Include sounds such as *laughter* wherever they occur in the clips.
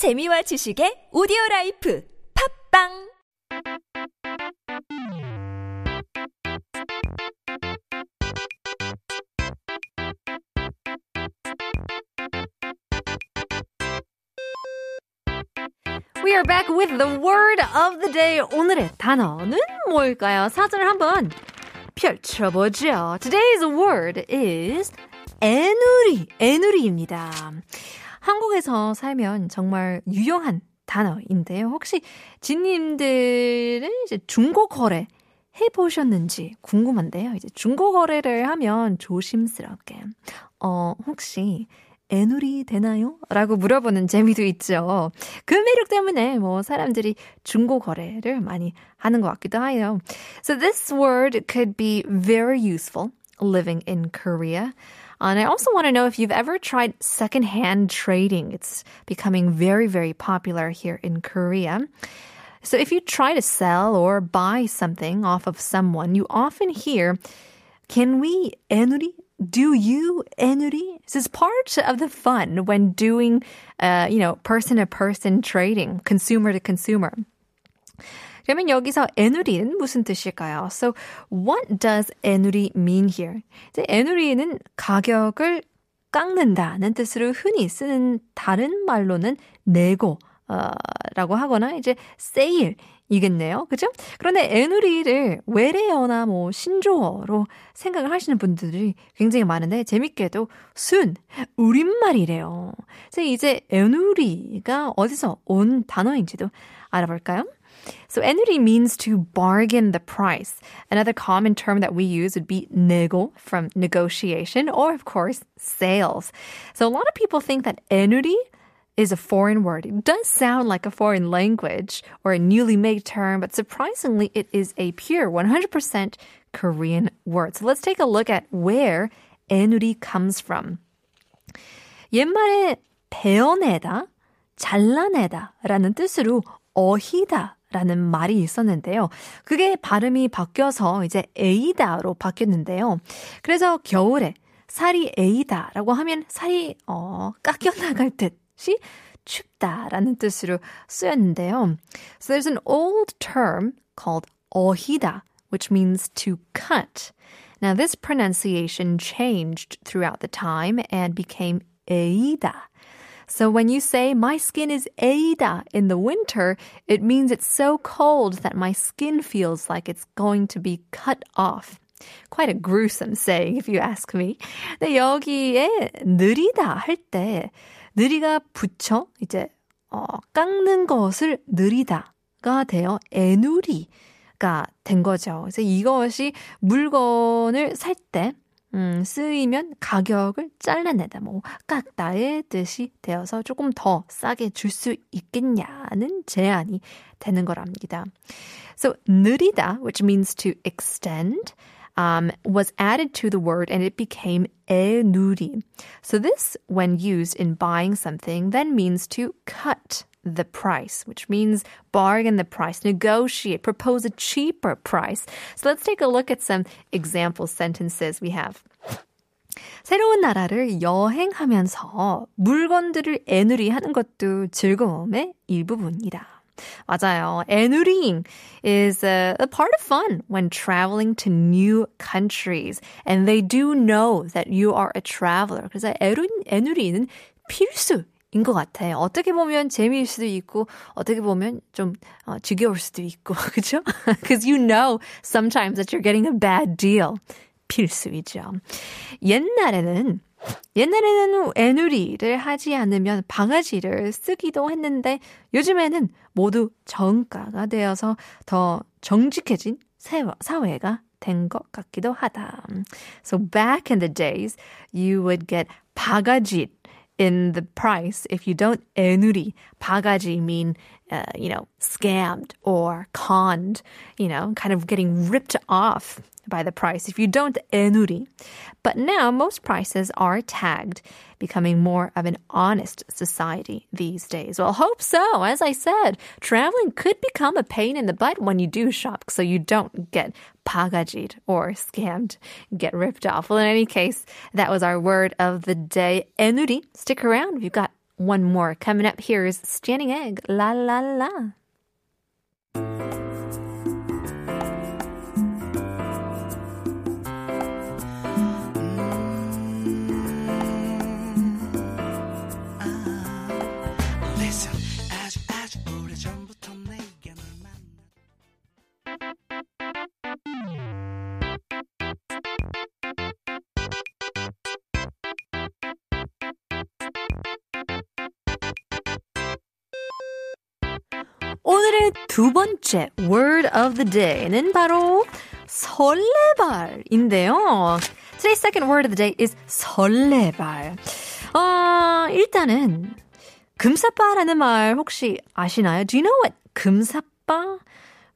재미와 지식의 오디오 라이프 팝빵 We are back with the word of the day. 오늘의 단어는 뭘까요? 사전을 한번 펼쳐보죠. Today's word is 애누리, 애누리입니다. 한국에서 살면 정말 유용한 단어인데요. 혹시 진님들은 이제 중고 거래 해보셨는지 궁금한데요. 이제 중고 거래를 하면 조심스럽게, 어, 혹시 애누리 되나요? 라고 물어보는 재미도 있죠. 그 매력 때문에 뭐 사람들이 중고 거래를 많이 하는 것 같기도 해요. So this word could be very useful living in Korea. And I also want to know if you've ever tried secondhand trading. It's becoming very, very popular here in Korea. So if you try to sell or buy something off of someone, you often hear, can we enuri? Do you enuri? This is part of the fun when doing, uh, you know, person to person trading, consumer to consumer. 그러면 여기서 애누리는 무슨 뜻일까요? So what does 애누리 mean here? 이제 애누리는 가격을 깎는다는 뜻으로 흔히 쓰는 다른 말로는 내고 어, 라고 하거나 이제 세일 이겠네요. 그죠? 그런데 애누리를 외래어나 뭐 신조어로 생각을 하시는 분들이 굉장히 많은데 재밌게도 순 우리말이래요. 이제 애누리가 어디서 온 단어인지도 알아볼까요? So 애누리 means to bargain the price. Another common term that we use would be nego from negotiation or of course sales. So a lot of people think that 애누리 is a foreign word. It does sound like a foreign language or a newly made term, but surprisingly it is a pure 100% Korean word. So let's take a look at where 애누리 comes from. 옛말에 베어내다, 잘라내다 라는 뜻으로 어히다 라는 말이 있었는데요. 그게 발음이 바뀌어서 이제 에이다로 바뀌었는데요. 그래서 겨울에 살이 에이다라고 하면 살이 어, 깎여 나갈 듯이 춥다라는 뜻으로 쓰였는데요. So there's an old term called 어히다, which means to cut. Now this pronunciation changed throughout the time and became 에이다. So when you say my skin is 에이다 in the winter, it means it's so cold that my skin feels like it's going to be cut off. Quite a gruesome saying, if you ask me. 근데 여기에 느리다 할 때, 느리가 붙여, 이제, 어, 깎는 것을 느리다가 되어 애누리가 된 거죠. 그래서 이것이 물건을 살 때, 음, 쓰이면 가격을 잘라내다, 뭐, 깎다의 뜻이 되어서 조금 더 싸게 줄 수 있겠냐는 제안이 되는 거랍니다. So, 느리다, which means to extend, um, was added to the word and it became 애누리. So this, when used in buying something, then means to cut the price, which means bargain the price, negotiate, propose a cheaper price. So let's take a look at some example sentences we have. 새로운 나라를 여행하면서 물건들을 애누리 하는 것도 즐거움의 일부분이다. 맞아요. 애누리ing is a, a part of fun when traveling to new countries. And they do know that you are a traveler. 그래서 애누리, 애누리는 필수 인것 같아요. 어떻게 보면 재미일 수도 있고, 어떻게 보면 좀 어, 지겨울 수도 있고, *laughs* 그죠? *laughs* Because you know sometimes that you're getting a bad deal. 필수이죠. 옛날에는 옛날에는 애누리를 하지 않으면 바가지를 쓰기도 했는데 요즘에는 모두 정가가 되어서 더 정직해진 사회가 된 것 같기도 하다. So back in the days, you would get 바가지 in the price if you don't 애누리. 바가지 mean, uh, you know, scammed or conned, you know, kind of getting ripped off by the price if you don't 애누리. But now most prices are tagged, becoming more of an honest society these days. Well, hope so. As I said, traveling could become a pain in the butt when you do shop, so you don't get pagajied or scammed, get ripped off. Well, in any case, that was our word of the day. Enuri, stick around. We've got one more coming up. Here is Standing Egg. La la la. 오늘의 두 번째 word of the day는 바로 설레발인데요. Today's second word of the day is 설레발. 어, 일단은 금사빠라는 말 혹시 아시나요? Do you know what 금사빠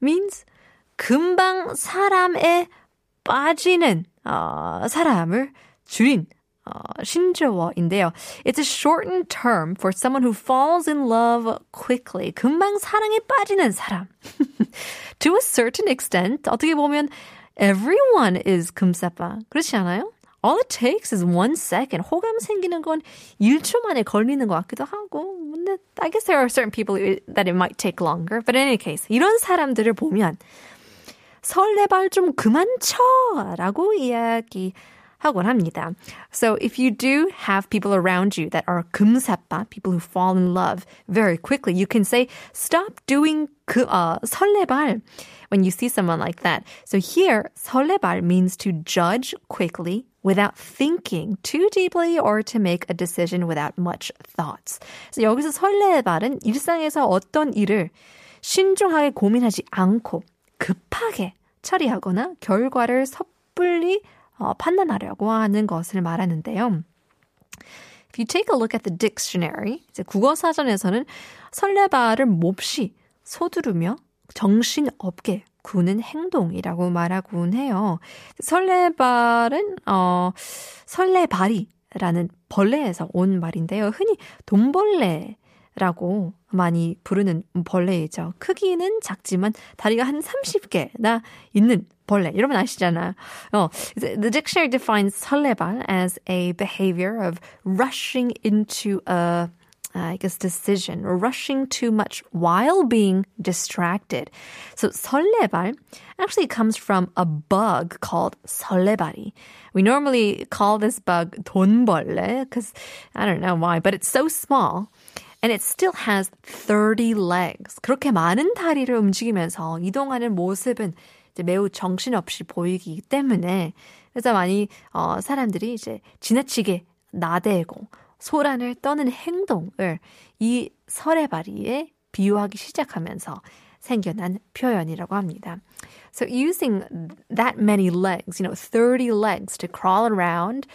means? 금방 사람에 빠지는 어, 사람을 줄인 어, 신조어인데요. It's a shortened term for someone who falls in love quickly. 금방 사랑에 빠지는 사람. to a certain extent, 어떻게 보면 everyone is 금사빠. 그렇지 않아요? All it takes is one second. 호감 생기는 건 1초 만에 걸리는 것 같기도 하고. I guess there are certain people that it might take longer. But in any case, 이런 사람들을 보면 설레발 좀 그만 쳐라고 이야기 하곤 합니다. So if you do have people around you that are 금사빠, people who fall in love very quickly, you can say, stop doing 그, uh, 설레발 when you see someone like that. So here, 설레발 means to judge quickly without thinking too deeply or to make a decision without much thoughts. So 여기서 설레발은 일상에서 어떤 일을 신중하게 고민하지 않고 급하게 처리하거나 결과를 섣불리 어, 판단하려고 하는 것을 말하는데요. If you take a look at the dictionary, 이제 국어 사전에서는 설레발을 몹시 서두르며 정신 없게 구는 행동이라고 말하곤 해요. 설레발은 어 설레발이라는 벌레에서 온 말인데요. 흔히 돈벌레 라고 많이 부르는 벌레이죠. 크기는 작지만 다리가 한 30개나 있는 벌레. 여러분 아시잖아요. 어, the dictionary defines 설레발 as a behavior of rushing into a I guess decision or rushing too much while being distracted. So 설레발 actually comes from a bug called 설레발이. We normally call this bug 돈벌레 because I don't know why, but it's so small. And it still has 30 legs. 그렇게 많은 다리를 움직이면서 이동하는 모습은 매우 정신없이 보이기 때문에 그래서 많이 어, 사람들이 이제 지나치게 나대고 소란을 떠는 행동을 이 설해바리에 비유하기 시작하면서 생겨난 표현이라고 합니다. So using that many legs, you know, 30 legs to crawl around,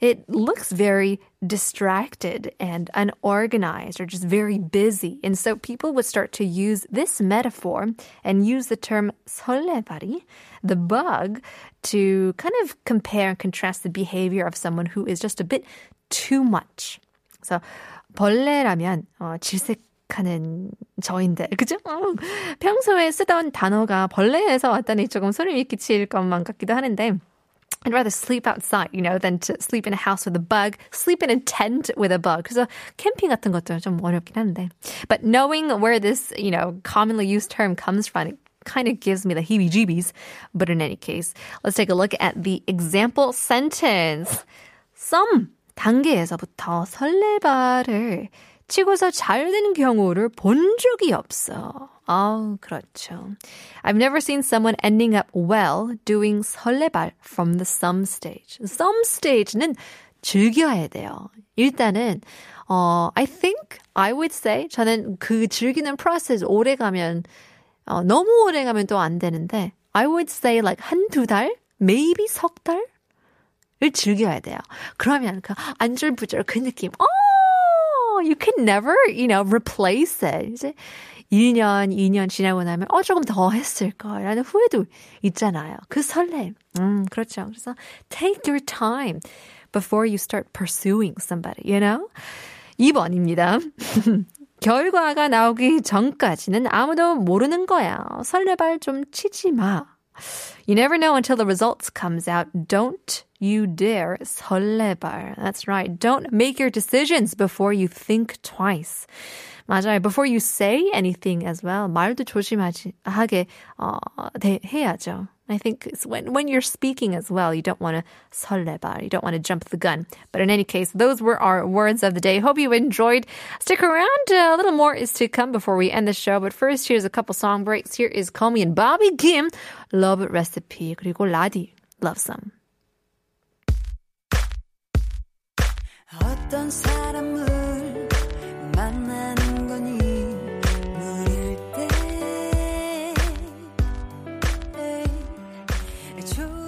it looks very distracted and unorganized or just very busy. And so people would start to use this metaphor and use the term 설레발이, the bug, to kind of compare and contrast the behavior of someone who is just a bit too much. So 벌레라면 어, 질색 하는 저인데, 그죠? 어, 평소에 쓰던 단어가 벌레에서 왔다니 조금 소름이 끼칠 것만 같기도 하는데, I'd rather sleep outside, you know, than to sleep in a house with a bug, sleep in a tent with a bug. 그래서 캠핑 같은 것도 좀 어렵긴 한데. But knowing where this, you know, commonly used term comes from, it kind of gives me the heebie-jeebies. But in any case, let's take a look at the example sentence. Some 단계에서부터 설레발을 치고서 잘 된 경우를 본 적이 없어. 아, 그렇죠. I've never seen someone ending up well doing 설레발 from the some stage. Some stage는 즐겨야 돼요. 일단은 어, I think I would say 저는 그 즐기는 프로세스 오래 가면 어, 너무 오래 가면 또 안 되는데 I would say like 한두 달, maybe 석 달? 을 즐겨야 돼요. 그러면 그 안절부절 그 느낌, 어, you can never, you know, replace it. 이제 1년, 2년 지나고 나면 어 조금 더 했을 거라는 후회도 있잖아요. 그 설렘. 음, 그렇죠. 그래서 take your time before you start pursuing somebody, you know? 2번입니다. 결과가 나오기 전까지는 아무도 모르는 거야. 설레발 좀 치지 마. You never know until the results comes out. Don't you dare 설레발. That's right. Don't make your decisions before you think twice. 맞아요. Before you say anything as well. 말도 조심하게 어, 해야죠. I think it's when, when you're speaking as well, you don't want to 설레발. You don't want to jump the gun. But in any case, those were our words of the day. Hope you enjoyed. Stick around. Uh, a little more is to come before we end the show. But first, here's a couple song breaks. Here is Comey and Bobby Kim, Love Recipe. 그리고 라디, Love Some. 어떤 사람을 만나는 거니 물일 때? 좋은